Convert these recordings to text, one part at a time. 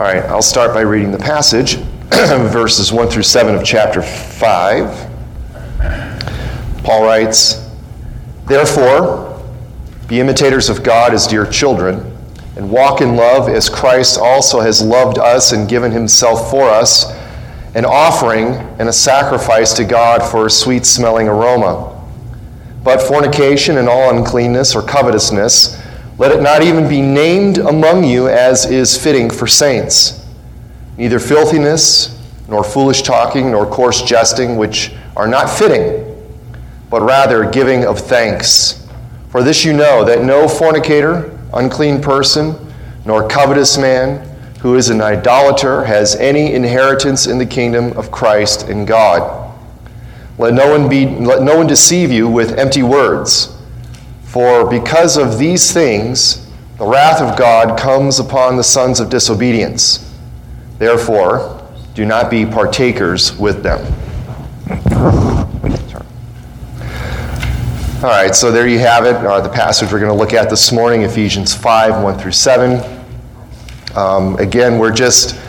All right, I'll start by reading the passage, verses 1 through 7 of chapter 5. Paul writes, Therefore, be imitators of God as dear children, and walk in love as Christ also has loved us and given himself for us, an offering and a sacrifice to God for a sweet smelling aroma. But fornication and all uncleanness or covetousness, let it not even be named among you as is fitting for saints. Neither filthiness, nor foolish talking, nor coarse jesting, which are not fitting, but rather giving of thanks. For this you know that no fornicator, unclean person, nor covetous man, who is an idolater, has any inheritance in the kingdom of Christ and God. Let no one, be, let no one deceive you with empty words. For because of these things, the wrath of God comes upon the sons of disobedience. Therefore, do not be partakers with them. All right, so there you have it. Uh, the passage we're going to look at this morning, Ephesians 5 1 through 7. Um, again, we're just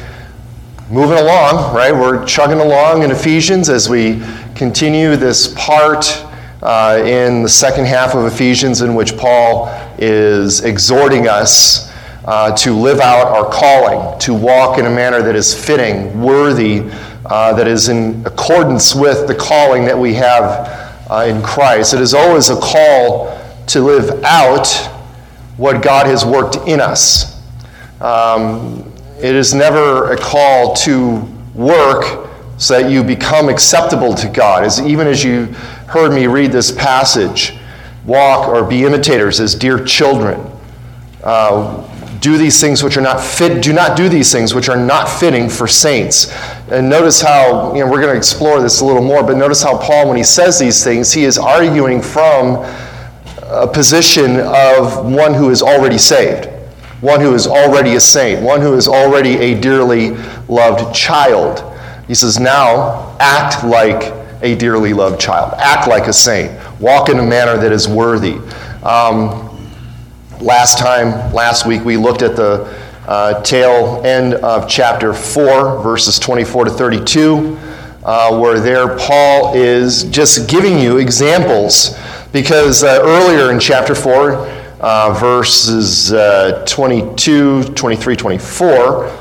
moving along, right? We're chugging along in Ephesians as we continue this part uh, in the second half of Ephesians, in which Paul is exhorting us uh, to live out our calling, to walk in a manner that is fitting, worthy, uh, that is in accordance with the calling that we have uh, in Christ. It is always a call to live out what God has worked in us. Um, it is never a call to work so that you become acceptable to God. As even as you heard me read this passage, walk or be imitators as dear children. Uh, do these things which are not fit. Do not do these things which are not fitting for saints. And notice how you know we're going to explore this a little more. But notice how Paul, when he says these things, he is arguing from a position of one who is already saved, one who is already a saint, one who is already a dearly loved child. He says, now act like a dearly loved child, act like a saint, walk in a manner that is worthy. Um, last time, last week, we looked at the uh, tail end of chapter 4, verses 24 to 32, uh, where there Paul is just giving you examples. Because uh, earlier in chapter 4, uh, verses uh, 22, 23, 24,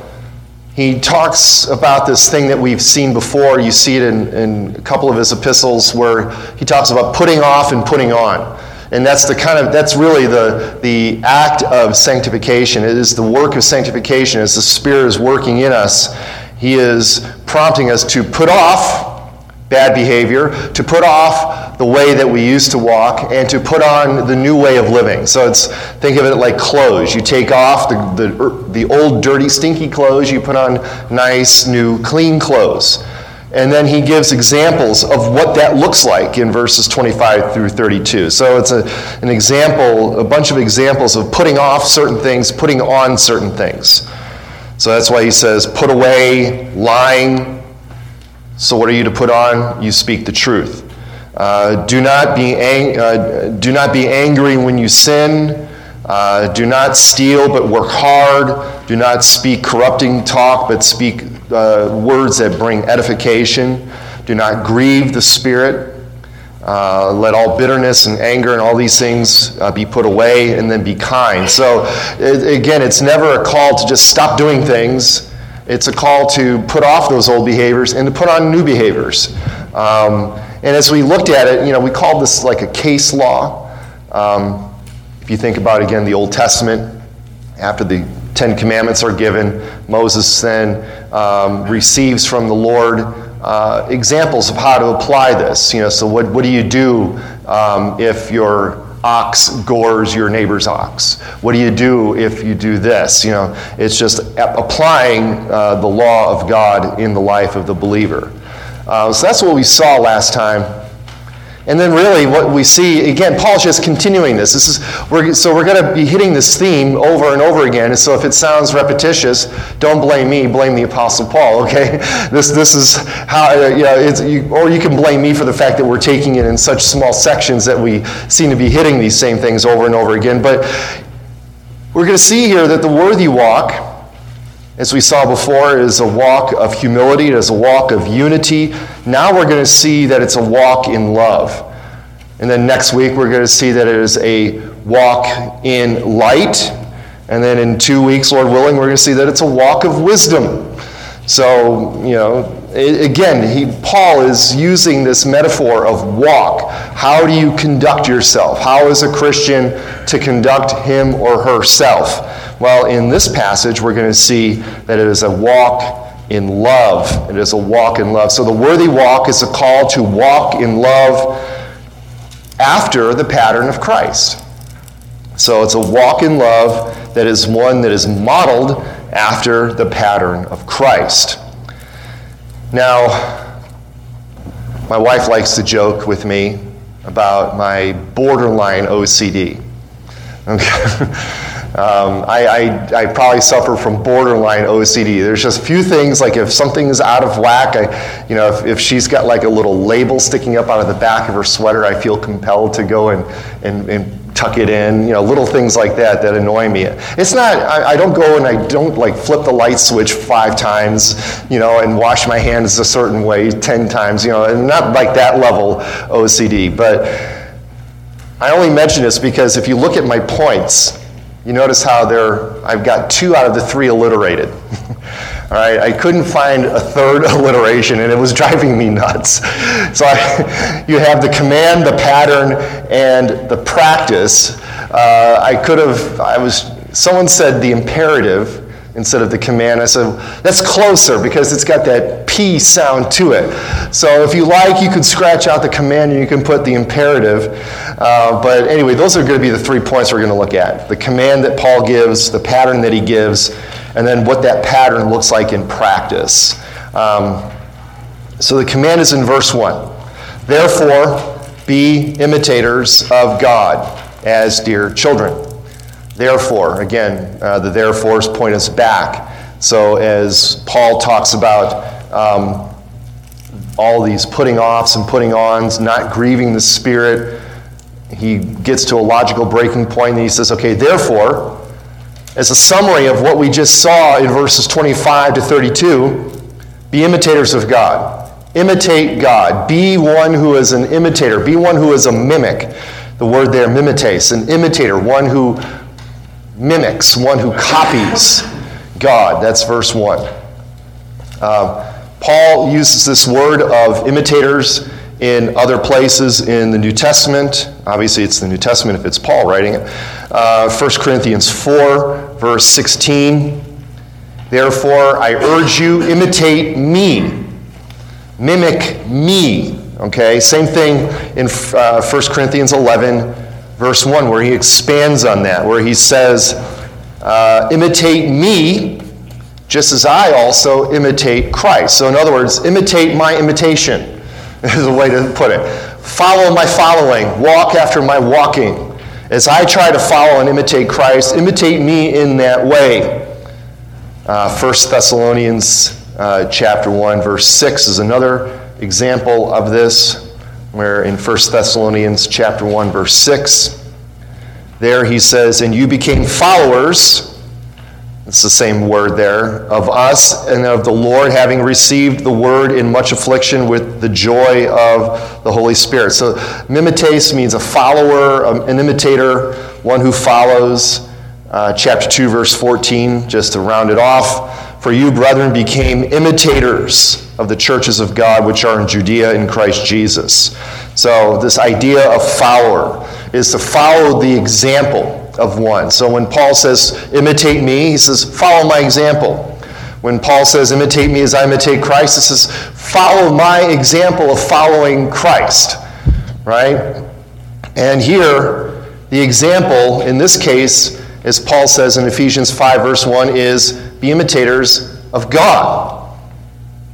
he talks about this thing that we've seen before. You see it in, in a couple of his epistles where he talks about putting off and putting on. And that's the kind of that's really the the act of sanctification. It is the work of sanctification as the Spirit is working in us. He is prompting us to put off bad behavior, to put off the way that we used to walk, and to put on the new way of living. So it's think of it like clothes. You take off the, the, the old, dirty, stinky clothes, you put on nice, new, clean clothes. And then he gives examples of what that looks like in verses 25 through 32. So it's a, an example, a bunch of examples of putting off certain things, putting on certain things. So that's why he says, put away lying. So what are you to put on? You speak the truth. Uh, do, not be ang- uh, do not be angry when you sin. Uh, do not steal, but work hard. Do not speak corrupting talk, but speak uh, words that bring edification. Do not grieve the Spirit. Uh, let all bitterness and anger and all these things uh, be put away, and then be kind. So, it, again, it's never a call to just stop doing things. It's a call to put off those old behaviors and to put on new behaviors. Um, and as we looked at it, you know, we called this like a case law. Um, if you think about, again, the Old Testament, after the Ten Commandments are given, Moses then um, receives from the Lord uh, examples of how to apply this. You know, so what, what do you do um, if your ox gores your neighbor's ox? What do you do if you do this? You know, it's just applying uh, the law of God in the life of the believer. Uh, so that's what we saw last time. And then, really, what we see again, Paul's just continuing this. This is we're, so we're going to be hitting this theme over and over again. And so, if it sounds repetitious, don't blame me. Blame the Apostle Paul. Okay, this this is how uh, you know, it's, you, or you can blame me for the fact that we're taking it in such small sections that we seem to be hitting these same things over and over again. But we're going to see here that the worthy walk as we saw before, is a walk of humility, it is a walk of unity. Now we're going to see that it's a walk in love. And then next week, we're going to see that it is a walk in light. And then in two weeks, Lord willing, we're going to see that it's a walk of wisdom. So, you know, again, he, Paul is using this metaphor of walk. How do you conduct yourself? How is a Christian to conduct him or herself? Well, in this passage, we're going to see that it is a walk in love. It is a walk in love. So the worthy walk is a call to walk in love after the pattern of Christ. So it's a walk in love that is one that is modeled after the pattern of Christ. Now, my wife likes to joke with me about my borderline OCD. Okay. Um, I, I, I, probably suffer from borderline OCD. There's just a few things, like if something's out of whack, I, you know, if, if she's got like a little label sticking up out of the back of her sweater, I feel compelled to go and, and, and tuck it in, you know, little things like that that annoy me. It's not, I, I, don't go and I don't like flip the light switch five times, you know, and wash my hands a certain way 10 times, you know, and not like that level OCD. But I only mention this because if you look at my points, you notice how there, I've got two out of the three alliterated. All right, I couldn't find a third alliteration, and it was driving me nuts. So I, you have the command, the pattern, and the practice. Uh, I could have, I was, someone said the imperative instead of the command. I said, that's closer because it's got that P sound to it. So if you like, you could scratch out the command and you can put the imperative. Uh, but anyway, those are going to be the three points we're going to look at the command that Paul gives, the pattern that he gives, and then what that pattern looks like in practice. Um, so the command is in verse 1. Therefore, be imitators of God as dear children. Therefore, again, uh, the therefores point us back. So, as Paul talks about um, all these putting offs and putting ons, not grieving the Spirit, he gets to a logical breaking point and he says, okay, therefore, as a summary of what we just saw in verses 25 to 32, be imitators of God. Imitate God. Be one who is an imitator. Be one who is a mimic. The word there, mimetes, an imitator, one who mimics, one who copies God. That's verse 1. Uh, Paul uses this word of imitators in other places in the New Testament. Obviously, it's the New Testament if it's Paul writing it. Uh, 1 Corinthians 4, verse 16. Therefore, I urge you, imitate me. Mimic me. Okay, same thing in uh, 1 Corinthians 11, verse 1, where he expands on that, where he says, uh, Imitate me, just as I also imitate Christ. So, in other words, imitate my imitation, is a way to put it. Follow my following, walk after my walking. As I try to follow and imitate Christ, imitate me in that way. Uh, 1 Thessalonians uh, chapter 1, verse 6 is another example of this where in 1 Thessalonians chapter 1 verse 6 there he says and you became followers it's the same word there of us and of the Lord having received the word in much affliction with the joy of the Holy Spirit. So mimetes means a follower, um, an imitator, one who follows. Uh, chapter 2 verse 14 just to round it off for you brethren became imitators of the churches of God which are in Judea in Christ Jesus. So, this idea of follower is to follow the example of one. So, when Paul says, imitate me, he says, follow my example. When Paul says, imitate me as I imitate Christ, he says, follow my example of following Christ. Right? And here, the example in this case, as Paul says in Ephesians 5, verse 1, is be imitators of God.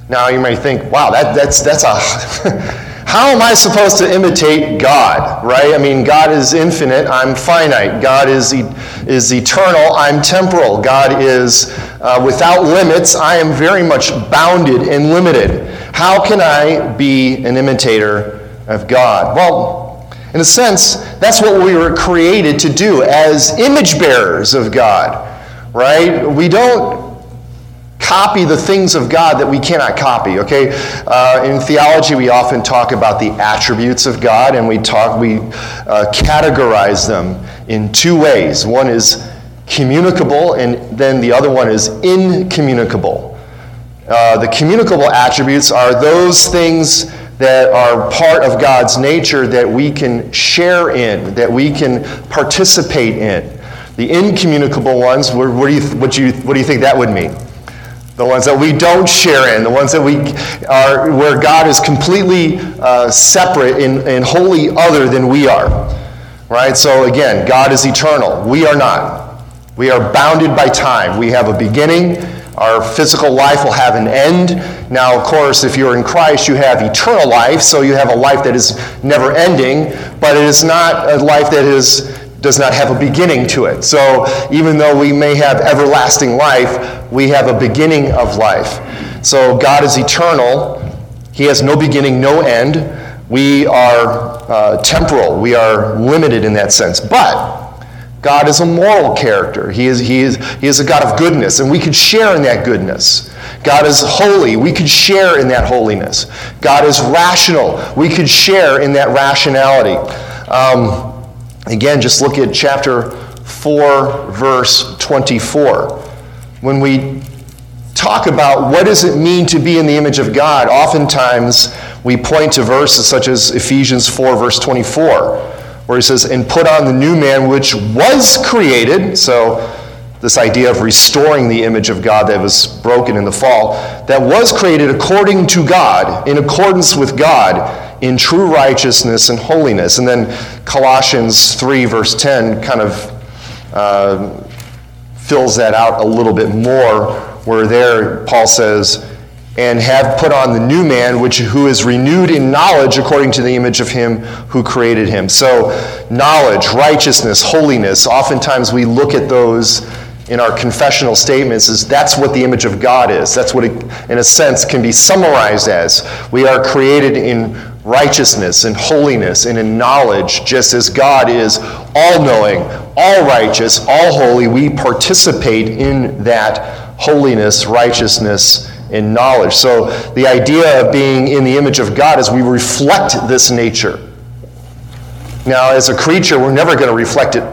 Now you may think, wow, that, that's, that's a. How am I supposed to imitate God, right? I mean, God is infinite, I'm finite. God is, is eternal, I'm temporal. God is uh, without limits, I am very much bounded and limited. How can I be an imitator of God? Well, in a sense, that's what we were created to do as image bearers of God, right? We don't copy the things of God that we cannot copy. Okay, uh, in theology, we often talk about the attributes of God, and we talk, we uh, categorize them in two ways. One is communicable, and then the other one is incommunicable. Uh, the communicable attributes are those things that are part of God's nature that we can share in, that we can participate in. The incommunicable ones, what do you, what you, what do you think that would mean? The ones that we don't share in, the ones that we are, where God is completely uh, separate and, and wholly other than we are. Right? So again, God is eternal. We are not. We are bounded by time. We have a beginning our physical life will have an end. Now, of course, if you're in Christ, you have eternal life, so you have a life that is never ending, but it is not a life that is, does not have a beginning to it. So, even though we may have everlasting life, we have a beginning of life. So, God is eternal, He has no beginning, no end. We are uh, temporal, we are limited in that sense. But, God is a moral character. He is, he, is, he is a God of goodness, and we could share in that goodness. God is holy. We could share in that holiness. God is rational. We could share in that rationality. Um, again, just look at chapter 4, verse 24. When we talk about what does it mean to be in the image of God, oftentimes we point to verses such as Ephesians 4, verse 24 where he says, and put on the new man which was created. So, this idea of restoring the image of God that was broken in the fall, that was created according to God, in accordance with God, in true righteousness and holiness. And then Colossians 3, verse 10, kind of uh, fills that out a little bit more, where there Paul says, and have put on the new man, which who is renewed in knowledge according to the image of him who created him. So, knowledge, righteousness, holiness. Oftentimes we look at those in our confessional statements as that's what the image of God is. That's what it, in a sense, can be summarized as. We are created in righteousness and holiness and in knowledge, just as God is all knowing, all righteous, all holy. We participate in that holiness, righteousness, and knowledge. So the idea of being in the image of God is we reflect this nature. Now, as a creature, we're never going to reflect it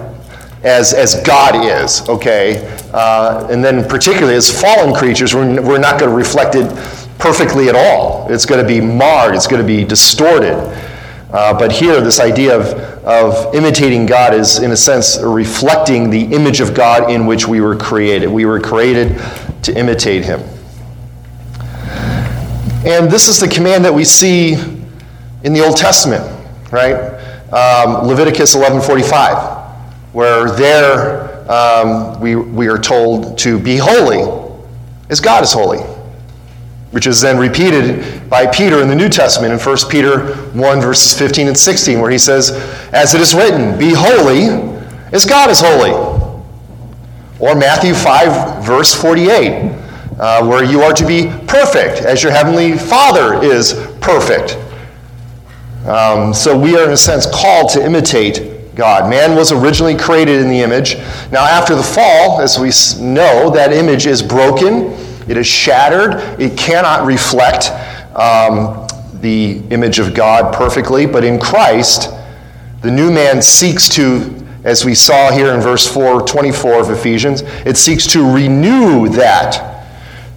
as, as God is, okay? Uh, and then, particularly as fallen creatures, we're, we're not going to reflect it perfectly at all. It's going to be marred, it's going to be distorted. Uh, but here, this idea of, of imitating God is, in a sense, reflecting the image of God in which we were created. We were created to imitate Him. And this is the command that we see in the Old Testament, right? Um, Leviticus 11:45, where there um, we, we are told to be holy as God is holy, which is then repeated by Peter in the New Testament in 1 Peter 1, verses 15 and 16, where he says, As it is written, be holy as God is holy. Or Matthew 5, verse 48 uh, where you are to be perfect as your heavenly Father is perfect. Um, so we are, in a sense, called to imitate God. Man was originally created in the image. Now, after the fall, as we know, that image is broken, it is shattered, it cannot reflect um, the image of God perfectly. But in Christ, the new man seeks to as we saw here in verse 4 24 of Ephesians, it seeks to renew that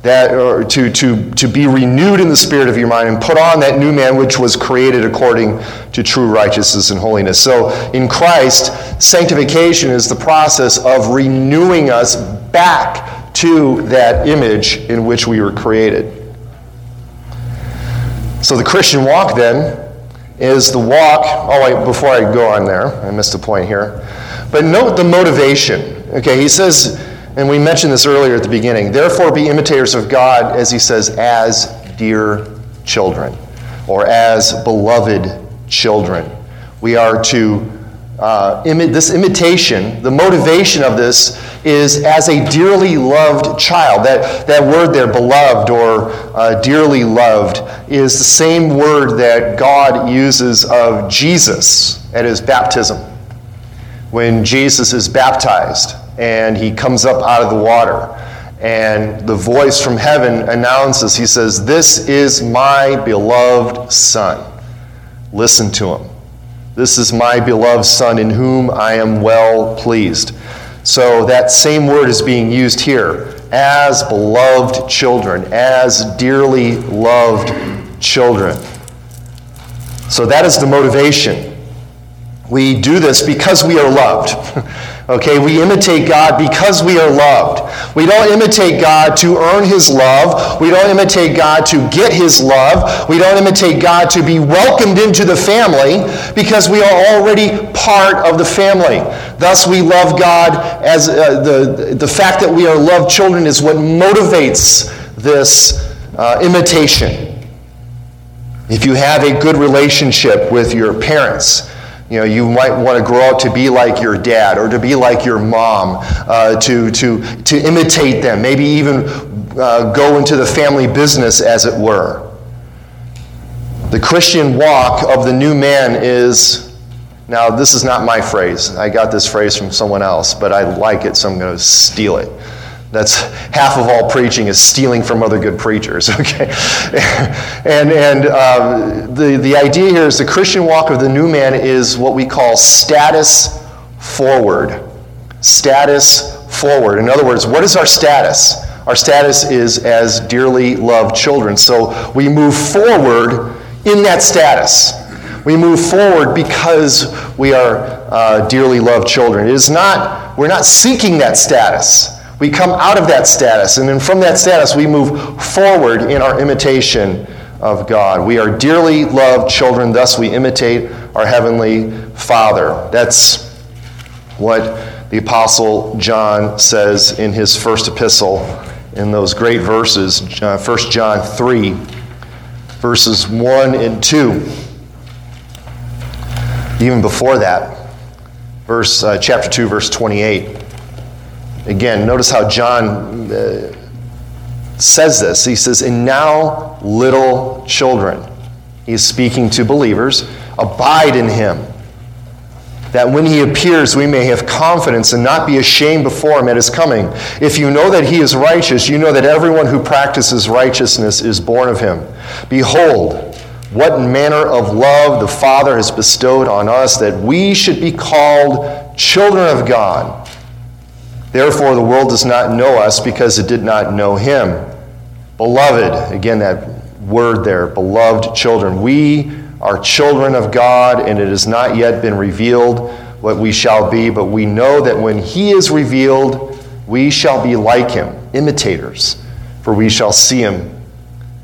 that or to, to, to be renewed in the spirit of your mind and put on that new man which was created according to true righteousness and holiness. So in Christ, sanctification is the process of renewing us back to that image in which we were created. So the Christian walk then is the walk. Oh, wait, before I go on there, I missed a point here. But note the motivation. Okay, he says, and we mentioned this earlier at the beginning. Therefore, be imitators of God, as he says, as dear children, or as beloved children. We are to uh, imi- this imitation, the motivation of this is as a dearly loved child. That, that word there, beloved or uh, dearly loved, is the same word that God uses of Jesus at his baptism. When Jesus is baptized, and he comes up out of the water. and the voice from heaven announces, He says, This is my beloved Son. Listen to him. This is my beloved Son in whom I am well pleased. So that same word is being used here as beloved children, as dearly loved children. So that is the motivation. We do this because we are loved. Okay, we imitate God because we are loved. We don't imitate God to earn His love. We don't imitate God to get His love. We don't imitate God to be welcomed into the family because we are already part of the family. Thus, we love God as uh, the, the fact that we are loved children is what motivates this uh, imitation. If you have a good relationship with your parents, you know, you might want to grow up to be like your dad or to be like your mom, uh, to, to, to imitate them, maybe even uh, go into the family business, as it were. The Christian walk of the new man is now, this is not my phrase. I got this phrase from someone else, but I like it, so I'm going to steal it. That's half of all preaching is stealing from other good preachers, okay? and and um, the, the idea here is the Christian walk of the new man is what we call status forward. Status forward. In other words, what is our status? Our status is as dearly loved children. So we move forward in that status. We move forward because we are uh, dearly loved children. It is not, we're not seeking that status. We come out of that status, and then from that status, we move forward in our imitation of God. We are dearly loved children, thus, we imitate our Heavenly Father. That's what the Apostle John says in his first epistle in those great verses, uh, 1 John 3, verses 1 and 2. Even before that, verse, uh, chapter 2, verse 28. Again, notice how John uh, says this. He says, And now, little children, he is speaking to believers, abide in him, that when he appears, we may have confidence and not be ashamed before him at his coming. If you know that he is righteous, you know that everyone who practices righteousness is born of him. Behold, what manner of love the Father has bestowed on us that we should be called children of God. Therefore, the world does not know us because it did not know him. Beloved, again, that word there, beloved children. We are children of God, and it has not yet been revealed what we shall be, but we know that when he is revealed, we shall be like him, imitators, for we shall see him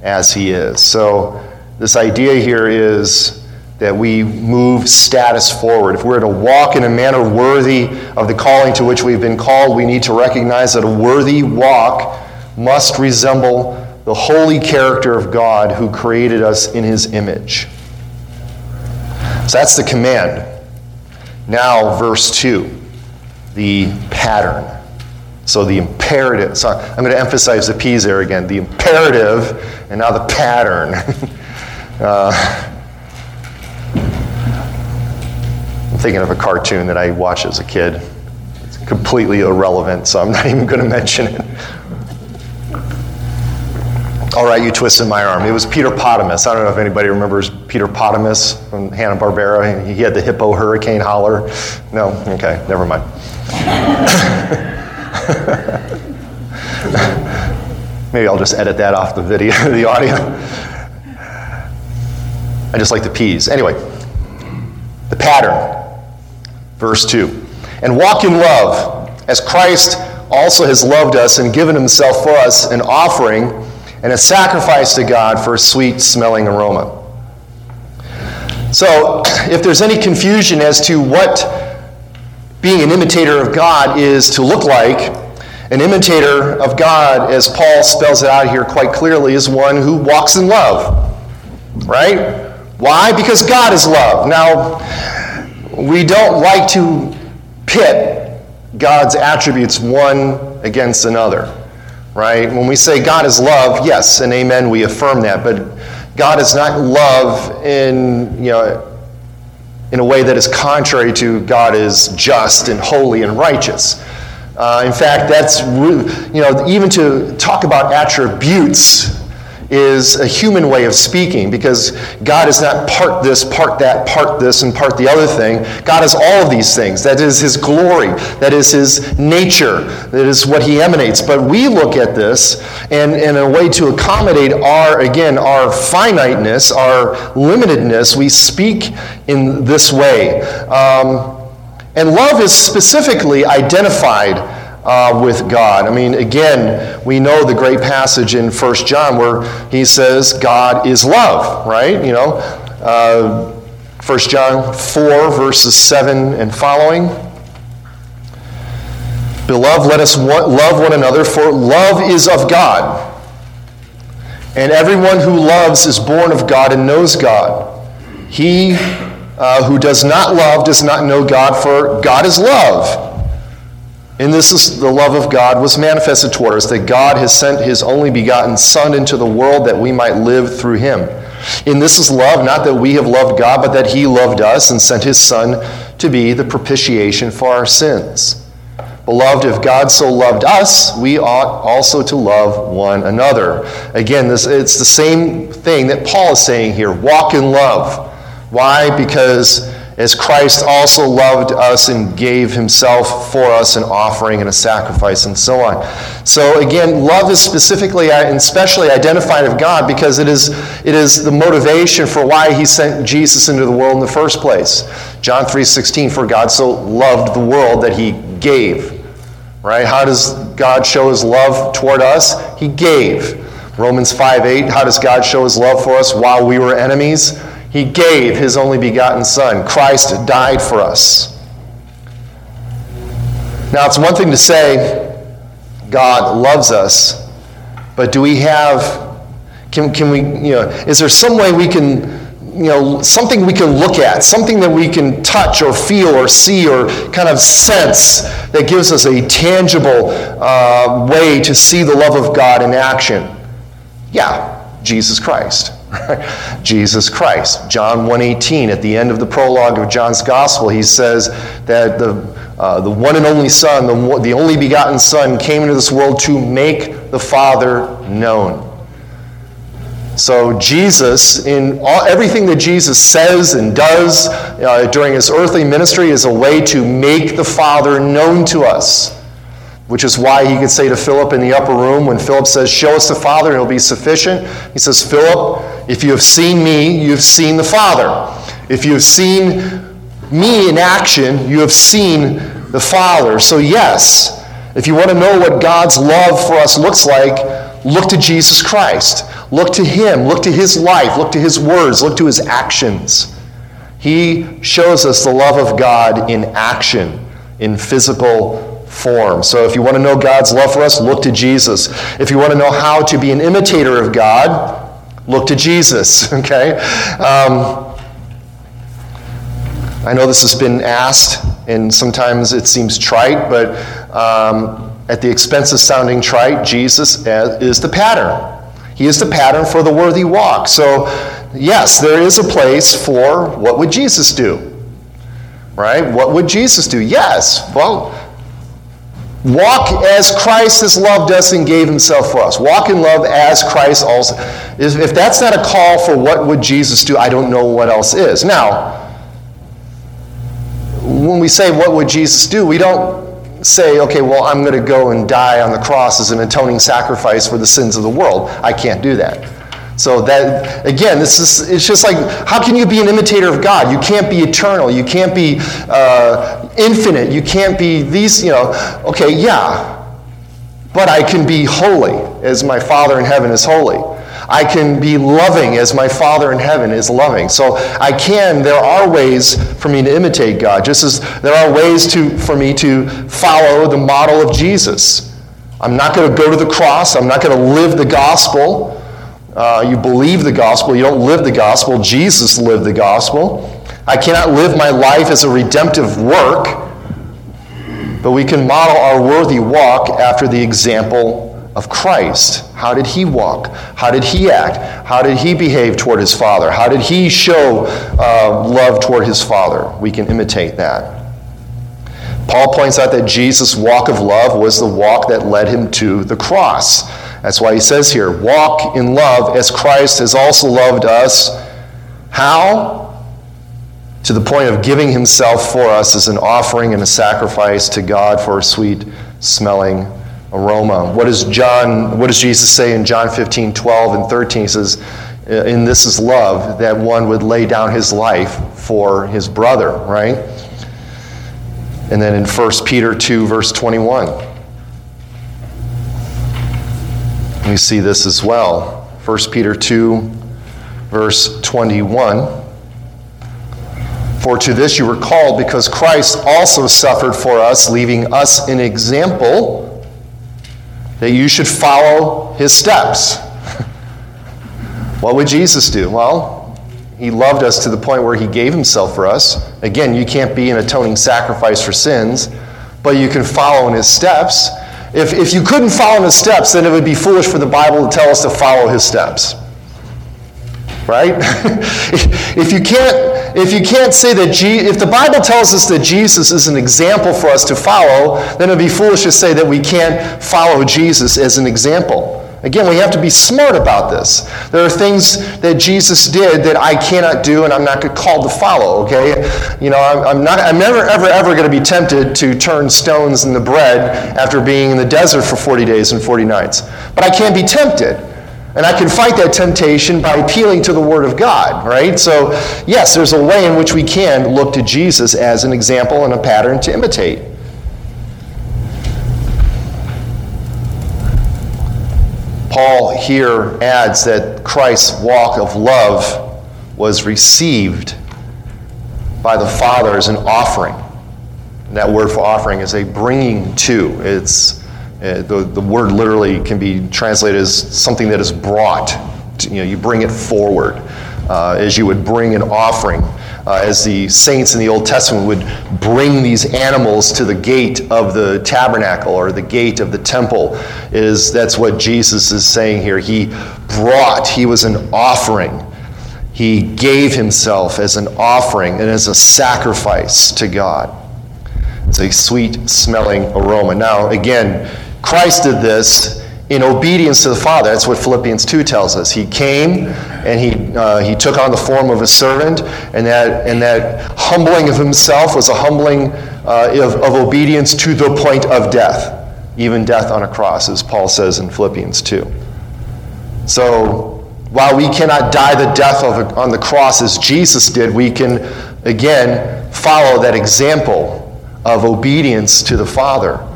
as he is. So, this idea here is that we move status forward. If we're to walk in a manner worthy of the calling to which we've been called, we need to recognize that a worthy walk must resemble the holy character of God who created us in his image. So that's the command. Now, verse 2, the pattern. So the imperative. So I'm going to emphasize the P's there again. The imperative, and now the pattern. uh, thinking of a cartoon that I watched as a kid. It's completely irrelevant, so I'm not even going to mention it. All right, you twisted my arm. It was Peter Potamus. I don't know if anybody remembers Peter Potamus from Hanna Barbera. He had the hippo hurricane holler. No, okay, never mind. Maybe I'll just edit that off the video, the audio. I just like the peas. Anyway, the pattern. Verse 2 And walk in love, as Christ also has loved us and given himself for us an offering and a sacrifice to God for a sweet smelling aroma. So, if there's any confusion as to what being an imitator of God is to look like, an imitator of God, as Paul spells it out here quite clearly, is one who walks in love. Right? Why? Because God is love. Now, we don't like to pit God's attributes one against another, right? When we say God is love, yes, and amen, we affirm that, but God is not love in, you know, in a way that is contrary to God is just and holy and righteous. Uh, in fact, that's, you know, even to talk about attributes is a human way of speaking because God is not part this, part that, part this, and part the other thing. God is all of these things. That is His glory, that is His nature, that is what He emanates. But we look at this and, in a way to accommodate our, again, our finiteness, our limitedness, we speak in this way. Um, and love is specifically identified uh, with God. I mean, again, we know the great passage in 1 John where he says God is love, right? You know, uh, 1 John 4, verses 7 and following. Beloved, let us love one another, for love is of God. And everyone who loves is born of God and knows God. He uh, who does not love does not know God, for God is love. And this is the love of God was manifested toward us, that God has sent his only begotten Son into the world that we might live through him. And this is love, not that we have loved God, but that he loved us and sent his Son to be the propitiation for our sins. Beloved, if God so loved us, we ought also to love one another. Again, this, it's the same thing that Paul is saying here walk in love. Why? Because as Christ also loved us and gave himself for us an offering and a sacrifice and so on. So again, love is specifically uh, and especially identified of God because it is, it is the motivation for why he sent Jesus into the world in the first place. John 3:16 for God so loved the world that he gave. Right? How does God show his love toward us? He gave. Romans 5:8 how does God show his love for us while we were enemies? He gave his only begotten Son. Christ died for us. Now, it's one thing to say God loves us, but do we have, can, can we, you know, is there some way we can, you know, something we can look at, something that we can touch or feel or see or kind of sense that gives us a tangible uh, way to see the love of God in action? Yeah, Jesus Christ. Jesus Christ. John 1:18 at the end of the prologue of John's gospel, he says that the uh, the one and only Son, the, the only begotten Son, came into this world to make the Father known. So, Jesus, in all, everything that Jesus says and does uh, during his earthly ministry, is a way to make the Father known to us which is why he could say to Philip in the upper room when Philip says, Show us the Father, and it'll be sufficient. He says, Philip, if you have seen me, you've seen the Father. If you have seen me in action, you have seen the Father. So, yes, if you want to know what God's love for us looks like, look to Jesus Christ. Look to Him. Look to His life. Look to His words. Look to His actions. He shows us the love of God in action, in physical form. So if you want to know God's love for us, look to Jesus. If you want to know how to be an imitator of God, look to Jesus, okay? Um, I know this has been asked, and sometimes it seems trite, but um, at the expense of sounding trite, Jesus is the pattern. He is the pattern for the worthy walk. So, yes, there is a place for what would Jesus do? Right? What would Jesus do? Yes. Well, Walk as Christ has loved us and gave himself for us. Walk in love as Christ also. If that's not a call for what would Jesus do, I don't know what else is. Now, when we say what would Jesus do, we don't say, okay, well, I'm going to go and die on the cross as an atoning sacrifice for the sins of the world. I can't do that. So that again, this is it's just like how can you be an imitator of God? You can't be eternal. You can't be uh, infinite. You can't be these. You know, okay, yeah, but I can be holy as my Father in heaven is holy. I can be loving as my Father in heaven is loving. So I can, there are ways for me to imitate God, just as there are ways to, for me to follow the model of Jesus. I'm not going to go to the cross, I'm not going to live the gospel. Uh, you believe the gospel, you don't live the gospel. Jesus lived the gospel. I cannot live my life as a redemptive work, but we can model our worthy walk after the example of Christ. How did he walk? How did he act? How did he behave toward his Father? How did he show uh, love toward his Father? We can imitate that. Paul points out that Jesus' walk of love was the walk that led him to the cross. That's why he says here, walk in love as Christ has also loved us. How? To the point of giving himself for us as an offering and a sacrifice to God for a sweet smelling aroma. What does John, what does Jesus say in John 15, 12 and 13? He says, uh, in this is love, that one would lay down his life for his brother, right? And then in 1 Peter 2, verse 21. We see this as well. 1 Peter 2, verse 21. For to this you were called, because Christ also suffered for us, leaving us an example that you should follow his steps. what would Jesus do? Well, he loved us to the point where he gave himself for us. Again, you can't be an atoning sacrifice for sins, but you can follow in his steps. If, if you couldn't follow his steps, then it would be foolish for the Bible to tell us to follow his steps. Right? if you can't, if you can't say that, Je- if the Bible tells us that Jesus is an example for us to follow, then it would be foolish to say that we can't follow Jesus as an example. Again, we have to be smart about this. There are things that Jesus did that I cannot do and I'm not called to follow, okay? You know, I'm, I'm not, I'm never, ever, ever going to be tempted to turn stones into bread after being in the desert for 40 days and 40 nights. But I can't be tempted. And I can fight that temptation by appealing to the Word of God, right? So, yes, there's a way in which we can look to Jesus as an example and a pattern to imitate. Paul here adds that Christ's walk of love was received by the Father as an offering. And that word for offering is a bringing to. It's uh, the, the word literally can be translated as something that is brought. To, you know, you bring it forward uh, as you would bring an offering uh, as the saints in the Old Testament would bring these animals to the gate of the tabernacle or the gate of the temple, is that's what Jesus is saying here. He brought, he was an offering. He gave himself as an offering and as a sacrifice to God. It's a sweet smelling aroma. Now, again, Christ did this in obedience to the Father. That's what Philippians 2 tells us. He came and he, uh, he took on the form of a servant, and that, and that humbling of himself was a humbling uh, of, of obedience to the point of death, even death on a cross, as Paul says in Philippians 2. So, while we cannot die the death of, on the cross as Jesus did, we can, again, follow that example of obedience to the Father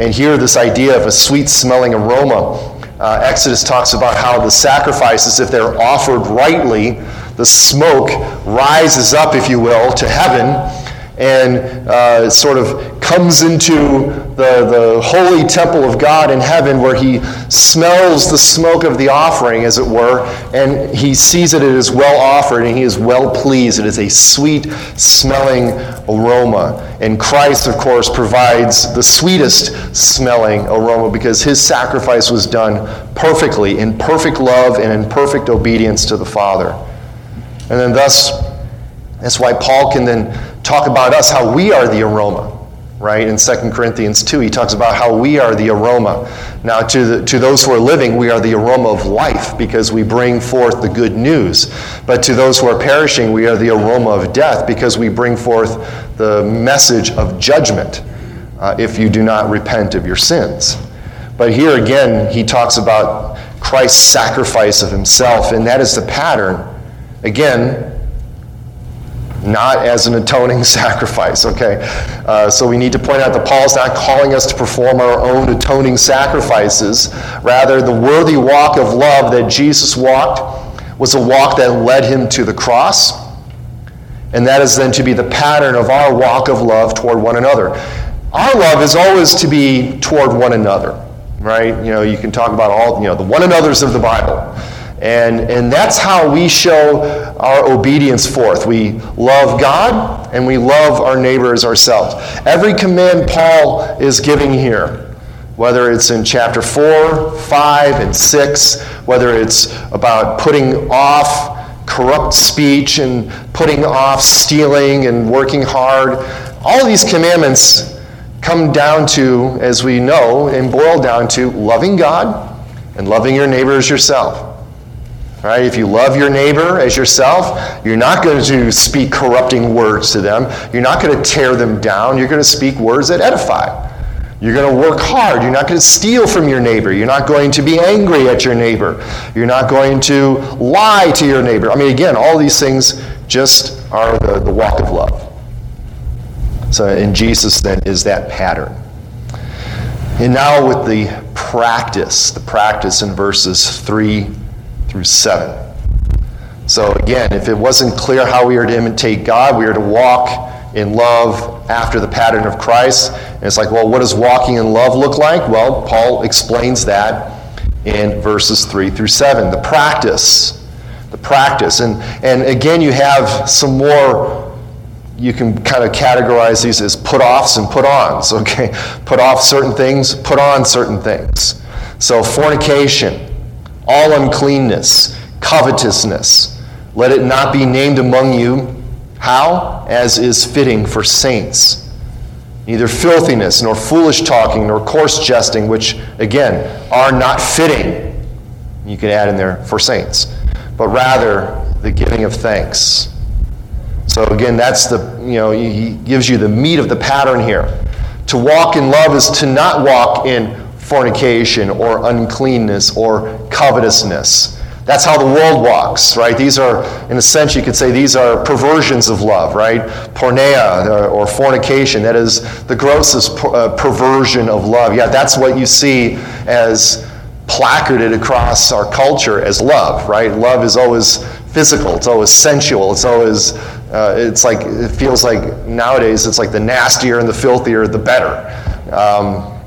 and here, this idea of a sweet smelling aroma. Uh, Exodus talks about how the sacrifices, if they're offered rightly, the smoke rises up, if you will, to heaven and uh, sort of comes into the, the holy temple of God in heaven where he smells the smoke of the offering, as it were, and he sees that it is well offered and he is well pleased. It is a sweet smelling aroma. And Christ, of course, provides the sweetest smelling aroma because his sacrifice was done perfectly, in perfect love and in perfect obedience to the Father. And then, thus, that's why Paul can then talk about us, how we are the aroma, right? In 2 Corinthians 2, he talks about how we are the aroma. Now, to, the, to those who are living, we are the aroma of life because we bring forth the good news. But to those who are perishing, we are the aroma of death because we bring forth the message of judgment uh, if you do not repent of your sins. But here again, he talks about Christ's sacrifice of himself, and that is the pattern. Again, not as an atoning sacrifice, okay? Uh, so we need to point out that Paul's not calling us to perform our own atoning sacrifices. Rather, the worthy walk of love that Jesus walked was a walk that led him to the cross. And that is then to be the pattern of our walk of love toward one another. Our love is always to be toward one another, right? You know, you can talk about all, you know, the one another's of the Bible. And, and that's how we show our obedience forth. We love God and we love our neighbors ourselves. Every command Paul is giving here, whether it's in chapter 4, 5, and 6, whether it's about putting off corrupt speech and putting off stealing and working hard, all these commandments come down to, as we know, and boil down to loving God and loving your neighbor as yourself. Right? If you love your neighbor as yourself, you're not going to speak corrupting words to them. You're not going to tear them down. You're going to speak words that edify. You're going to work hard. You're not going to steal from your neighbor. You're not going to be angry at your neighbor. You're not going to lie to your neighbor. I mean, again, all these things just are the, the walk of love. So, in Jesus, then, is that pattern. And now, with the practice, the practice in verses 3 through 7. So, again, if it wasn't clear how we are to imitate God, we are to walk in love after the pattern of Christ. And it's like, well, what does walking in love look like? Well, Paul explains that in verses 3 through 7. The practice. The practice. And, and again, you have some more, you can kind of categorize these as put offs and put ons, okay? Put off certain things, put on certain things. So, fornication, all uncleanness, covetousness, let it not be named among you how? As is fitting for saints. Neither filthiness, nor foolish talking, nor coarse jesting, which, again, are not fitting. You can add in there for saints. But rather, the giving of thanks. So, again, that's the, you know, he gives you the meat of the pattern here. To walk in love is to not walk in fornication or uncleanness or covetousness. That's how the world walks, right? These are, in a sense, you could say these are perversions of love, right? Porneia uh, or fornication, that is the grossest uh, perversion of love. Yeah, that's what you see as placarded across our culture as love, right? Love is always physical, it's always sensual, it's always, uh, it's like, it feels like nowadays it's like the nastier and the filthier, the better. Um,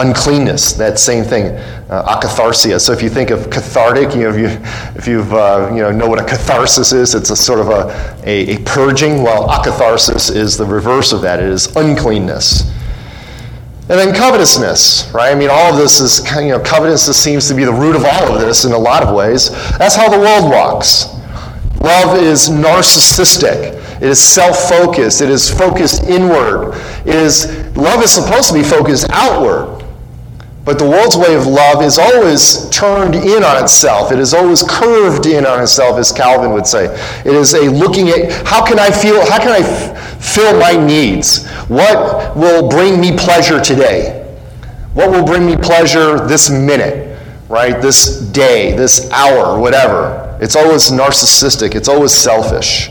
uncleanness, that same thing, uh. So if you think of cathartic, you know, if you, if you've, uh, you know, know what a catharsis is, it's a sort of a, a, a purging. Well, akatharsis is the reverse of that. It is uncleanness. And then covetousness, right? I mean, all of this is, you know, covetousness seems to be the root of all of this in a lot of ways. That's how the world walks. Love is narcissistic. It is self-focused. It is focused inward. It is love is supposed to be focused outward. But the world's way of love is always turned in on itself. It is always curved in on itself, as Calvin would say. It is a looking at how can I feel, how can I f- fill my needs? What will bring me pleasure today? What will bring me pleasure this minute, right? This day, this hour, whatever. It's always narcissistic, it's always selfish.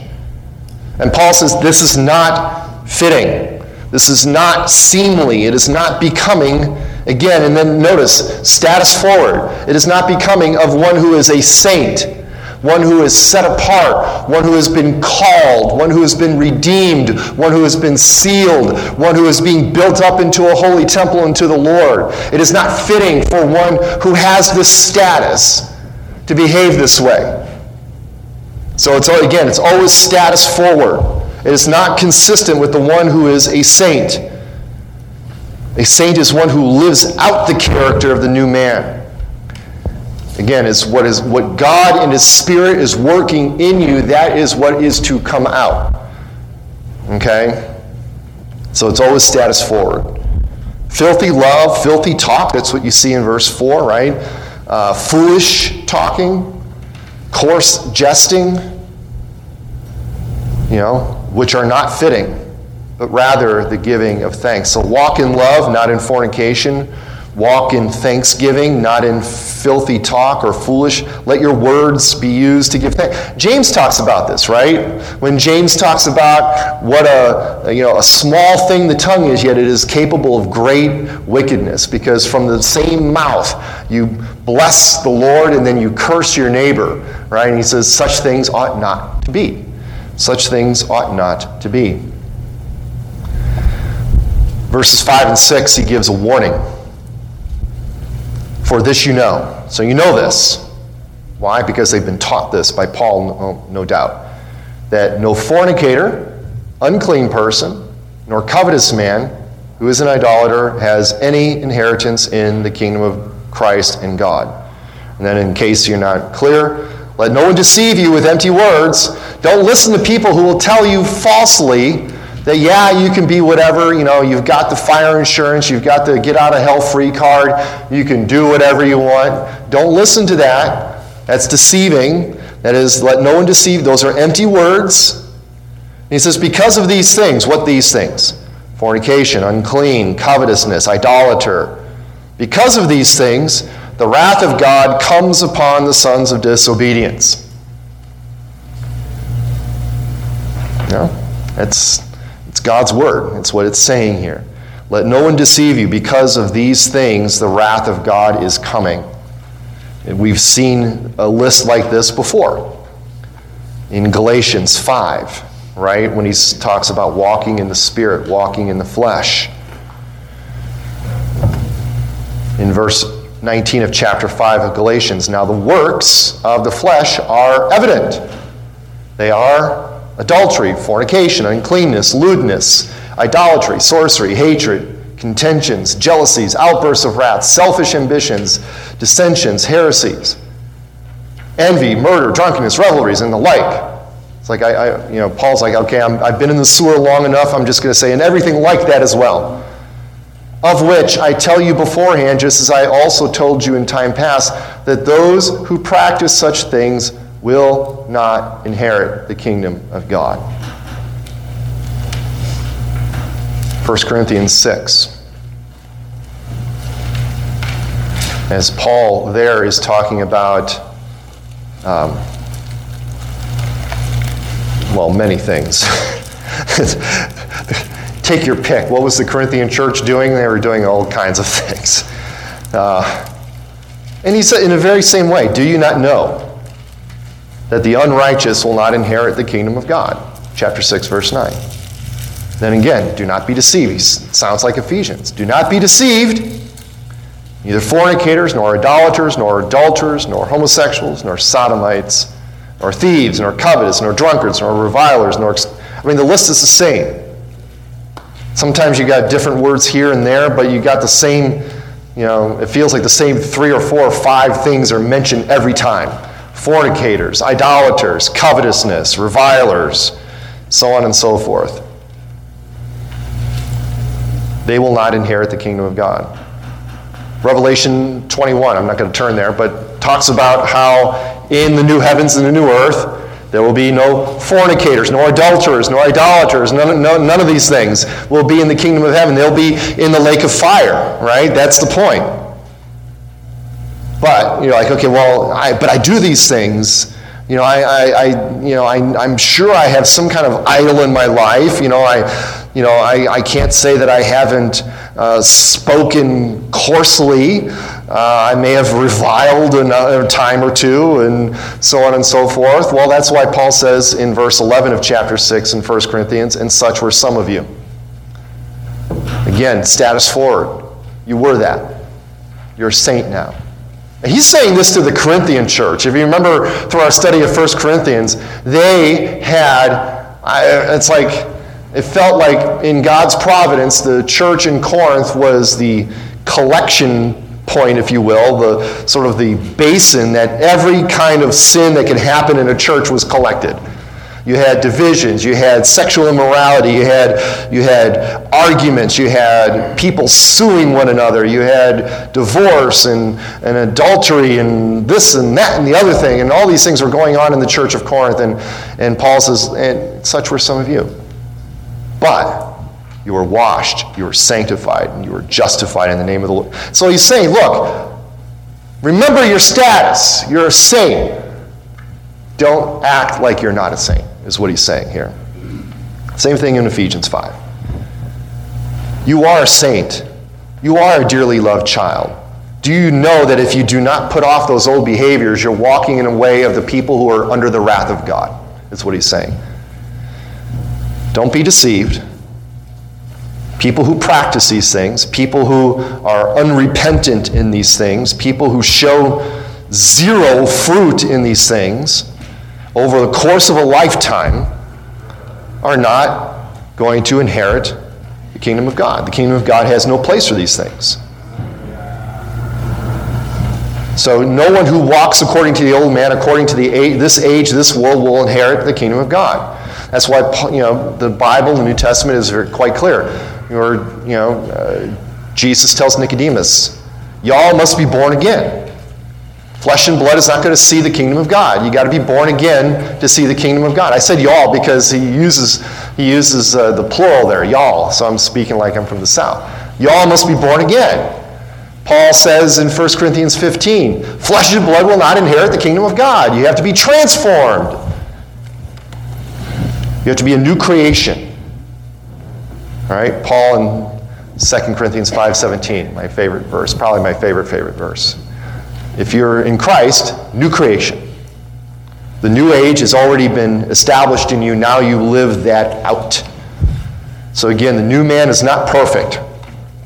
And Paul says this is not fitting. This is not seemly. It is not becoming Again, and then notice, status forward. It is not becoming of one who is a saint, one who is set apart, one who has been called, one who has been redeemed, one who has been sealed, one who is being built up into a holy temple unto the Lord. It is not fitting for one who has this status to behave this way. So it's again, it's always status forward. It is not consistent with the one who is a saint. A saint is one who lives out the character of the new man. Again, it's what is what God in His Spirit is working in you, that is what is to come out. Okay? So it's always status forward. Filthy love, filthy talk, that's what you see in verse 4, right? Uh, foolish talking, coarse jesting, you know, which are not fitting but rather the giving of thanks. So walk in love, not in fornication. Walk in thanksgiving, not in filthy talk or foolish. Let your words be used to give thanks. James talks about this, right? When James talks about what a you know a small thing the tongue is, yet it is capable of great wickedness. Because from the same mouth you bless the Lord and then you curse your neighbor, right? And he says such things ought not to be. Such things ought not to be. Verses 5 and 6, he gives a warning. For this you know. So you know this. Why? Because they've been taught this by Paul, no, oh, no doubt. That no fornicator, unclean person, nor covetous man who is an idolater has any inheritance in the kingdom of Christ and God. And then, in case you're not clear, let no one deceive you with empty words. Don't listen to people who will tell you falsely that yeah, you can be whatever, you know, you've got the fire insurance, you've got the get out of hell free card, you can do whatever you want. Don't listen to that. That's deceiving. That is, let no one deceive. Those are empty words. he says, because of these things, what these things? Fornication, unclean, covetousness, idolater. Because of these things, the wrath of God comes upon the sons of disobedience. Yeah, it's, it's God's word. It's what it's saying here. Let no one deceive you. Because of these things, the wrath of God is coming. And we've seen a list like this before in Galatians 5, right? When he talks about walking in the Spirit, walking in the flesh. In verse 19 of chapter 5 of Galatians, now the works of the flesh are evident. They are adultery, fornication, uncleanness, lewdness, idolatry, sorcery, hatred, contentions, jealousies, outbursts of wrath, selfish ambitions, dissensions, heresies, envy, murder, drunkenness, revelries, and the like. It's like, I, I you know, Paul's like, okay, i have been in the sewer long enough, I'm just going to say, and everything like that as well. Of which I tell you beforehand, just as I also told you in time past, that those who practice such things will not inherit the kingdom of God. 1 Corinthians 6. As Paul there is talking about, um, well, many things. Take your pick. What was the Corinthian church doing? They were doing all kinds of things. Uh, and he said, in the very same way, do you not know that the unrighteous will not inherit the kingdom of God. Chapter 6, verse 9. Then again, do not be deceived. Sounds like Ephesians. Do not be deceived. Neither fornicators, nor idolaters, nor adulterers, nor homosexuals, nor sodomites, nor thieves, nor covetous, nor drunkards, nor revilers, nor. I mean, the list is the same. Sometimes you got different words here and there, but you got the same, you know, it feels like the same three or four or five things are mentioned every time fornicators, idolaters, covetousness, revilers, so on and so forth. They will not inherit the kingdom of God. Revelation 21, I'm not going to turn there, but talks about how in the new heavens and the new earth, there will be no fornicators, nor adulterers, nor idolaters. None, no, none of these things will be in the kingdom of heaven. They'll be in the lake of fire, right? That's the point. But you're like, okay, well, I, but I do these things. You know, I, I, I you know, I, I'm sure I have some kind of idol in my life. You know, I, you know, I, I can't say that I haven't uh, spoken coarsely. Uh, I may have reviled a time or two, and so on and so forth. Well, that's why Paul says in verse 11 of chapter 6 in 1 Corinthians, and such were some of you. Again, status forward. You were that. You're a saint now. He's saying this to the Corinthian church. If you remember through our study of 1 Corinthians, they had, it's like, it felt like in God's providence, the church in Corinth was the collection point, if you will, the sort of the basin that every kind of sin that could happen in a church was collected. You had divisions, you had sexual immorality, you had, you had arguments, you had people suing one another, you had divorce and, and adultery and this and that and the other thing, and all these things were going on in the church of Corinth. And, and Paul says, and such were some of you. But you were washed, you were sanctified, and you were justified in the name of the Lord. So he's saying, look, remember your status. You're a saint. Don't act like you're not a saint, is what he's saying here. Same thing in Ephesians 5. You are a saint. You are a dearly loved child. Do you know that if you do not put off those old behaviors, you're walking in a way of the people who are under the wrath of God? That's what he's saying. Don't be deceived. People who practice these things, people who are unrepentant in these things, people who show zero fruit in these things, over the course of a lifetime are not going to inherit the kingdom of God. The kingdom of God has no place for these things. So, no one who walks according to the old man, according to the age, this age, this world, will inherit the kingdom of God. That's why you know the Bible, the New Testament, is very, quite clear. Or you know, uh, Jesus tells Nicodemus, "Y'all must be born again." Flesh and blood is not going to see the kingdom of God. You got to be born again to see the kingdom of God. I said y'all because he uses he uses uh, the plural there, y'all. So I'm speaking like I'm from the south. Y'all must be born again. Paul says in 1 Corinthians 15, flesh and blood will not inherit the kingdom of God. You have to be transformed. You have to be a new creation. All right? Paul in 2 Corinthians 5:17, my favorite verse, probably my favorite favorite verse. If you're in Christ, new creation. The new age has already been established in you. Now you live that out. So again, the new man is not perfect.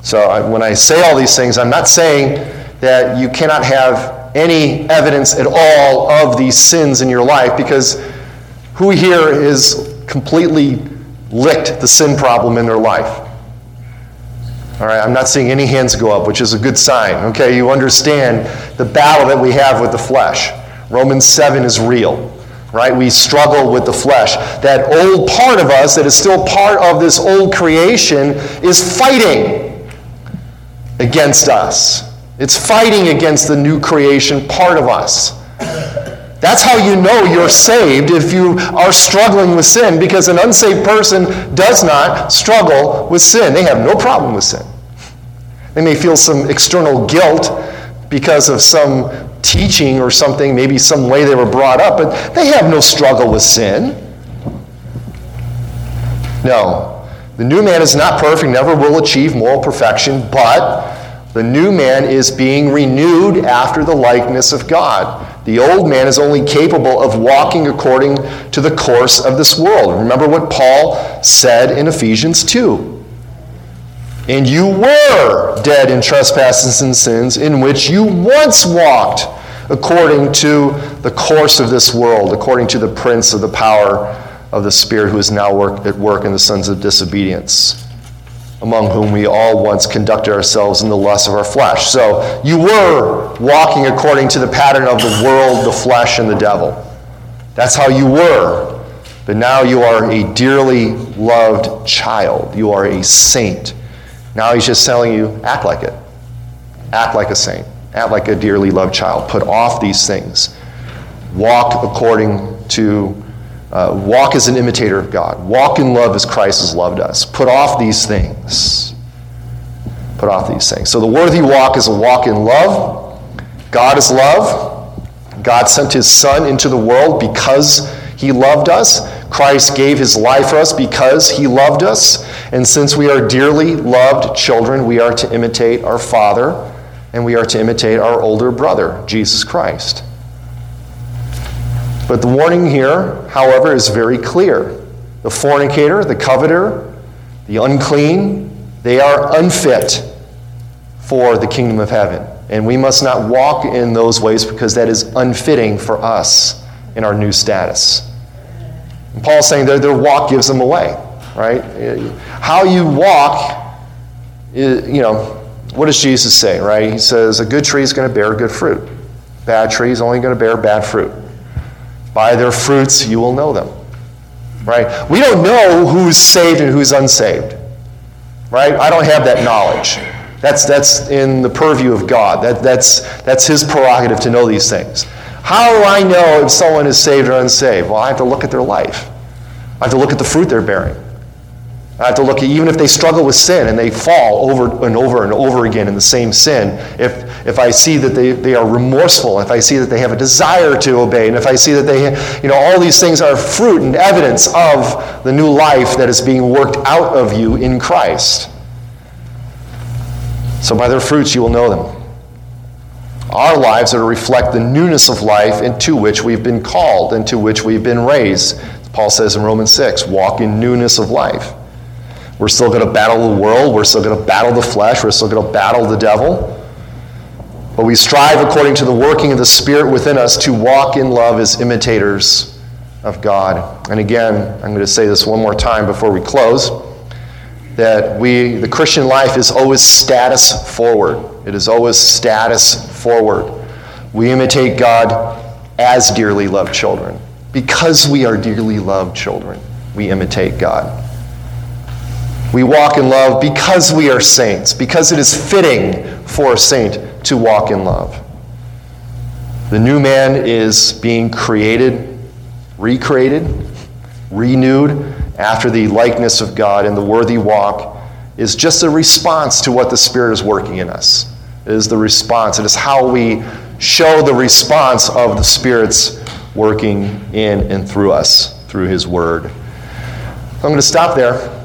So I, when I say all these things, I'm not saying that you cannot have any evidence at all of these sins in your life because who here is completely licked the sin problem in their life? All right, I'm not seeing any hands go up, which is a good sign. Okay, you understand the battle that we have with the flesh. Romans 7 is real, right? We struggle with the flesh. That old part of us that is still part of this old creation is fighting against us. It's fighting against the new creation part of us. That's how you know you're saved if you are struggling with sin, because an unsaved person does not struggle with sin. They have no problem with sin. They may feel some external guilt because of some teaching or something, maybe some way they were brought up, but they have no struggle with sin. No. The new man is not perfect, never will achieve moral perfection, but the new man is being renewed after the likeness of God. The old man is only capable of walking according to the course of this world. Remember what Paul said in Ephesians 2. And you were dead in trespasses and sins, in which you once walked according to the course of this world, according to the prince of the power of the Spirit who is now work, at work in the sons of disobedience among whom we all once conducted ourselves in the lust of our flesh. So you were walking according to the pattern of the world, the flesh, and the devil. That's how you were. But now you are a dearly loved child. You are a saint. Now he's just telling you, act like it. Act like a saint. Act like a dearly loved child. Put off these things. Walk according to uh, walk as an imitator of God. Walk in love as Christ has loved us. Put off these things. Put off these things. So the worthy walk is a walk in love. God is love. God sent his Son into the world because he loved us. Christ gave his life for us because he loved us. And since we are dearly loved children, we are to imitate our Father and we are to imitate our older brother, Jesus Christ. But the warning here, however, is very clear. The fornicator, the coveter, the unclean, they are unfit for the kingdom of heaven. And we must not walk in those ways because that is unfitting for us in our new status. And Paul's saying their walk gives them away, right? How you walk, you know, what does Jesus say, right? He says, a good tree is going to bear good fruit. Bad tree is only going to bear bad fruit. By their fruits you will know them. Right? We don't know who's saved and who's unsaved. Right? I don't have that knowledge. That's, that's in the purview of God. That, that's, that's His prerogative to know these things. How do I know if someone is saved or unsaved? Well, I have to look at their life. I have to look at the fruit they're bearing. I have to look at even if they struggle with sin and they fall over and over and over again in the same sin. If, if I see that they, they are remorseful, if I see that they have a desire to obey, and if I see that they, you know, all these things are fruit and evidence of the new life that is being worked out of you in Christ. So by their fruits you will know them. Our lives are to reflect the newness of life into which we've been called, into which we've been raised. Paul says in Romans 6 walk in newness of life. We're still going to battle the world. We're still going to battle the flesh. We're still going to battle the devil. But we strive according to the working of the Spirit within us to walk in love as imitators of God. And again, I'm going to say this one more time before we close that we the Christian life is always status forward. It is always status forward. We imitate God as dearly loved children because we are dearly loved children. we imitate God. We walk in love because we are saints, because it is fitting for a saint to walk in love. The new man is being created, recreated, renewed after the likeness of God, and the worthy walk is just a response to what the Spirit is working in us. It is the response. It is how we show the response of the Spirit's working in and through us, through His Word. I'm going to stop there.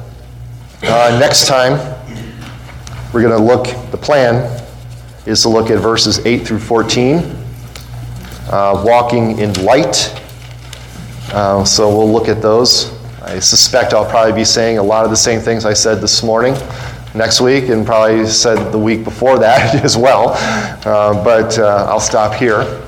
Uh, next time, we're going to look, the plan is to look at verses 8 through 14, uh, walking in light. Uh, so we'll look at those. I suspect I'll probably be saying a lot of the same things I said this morning next week and probably said the week before that as well. Uh, but uh, I'll stop here.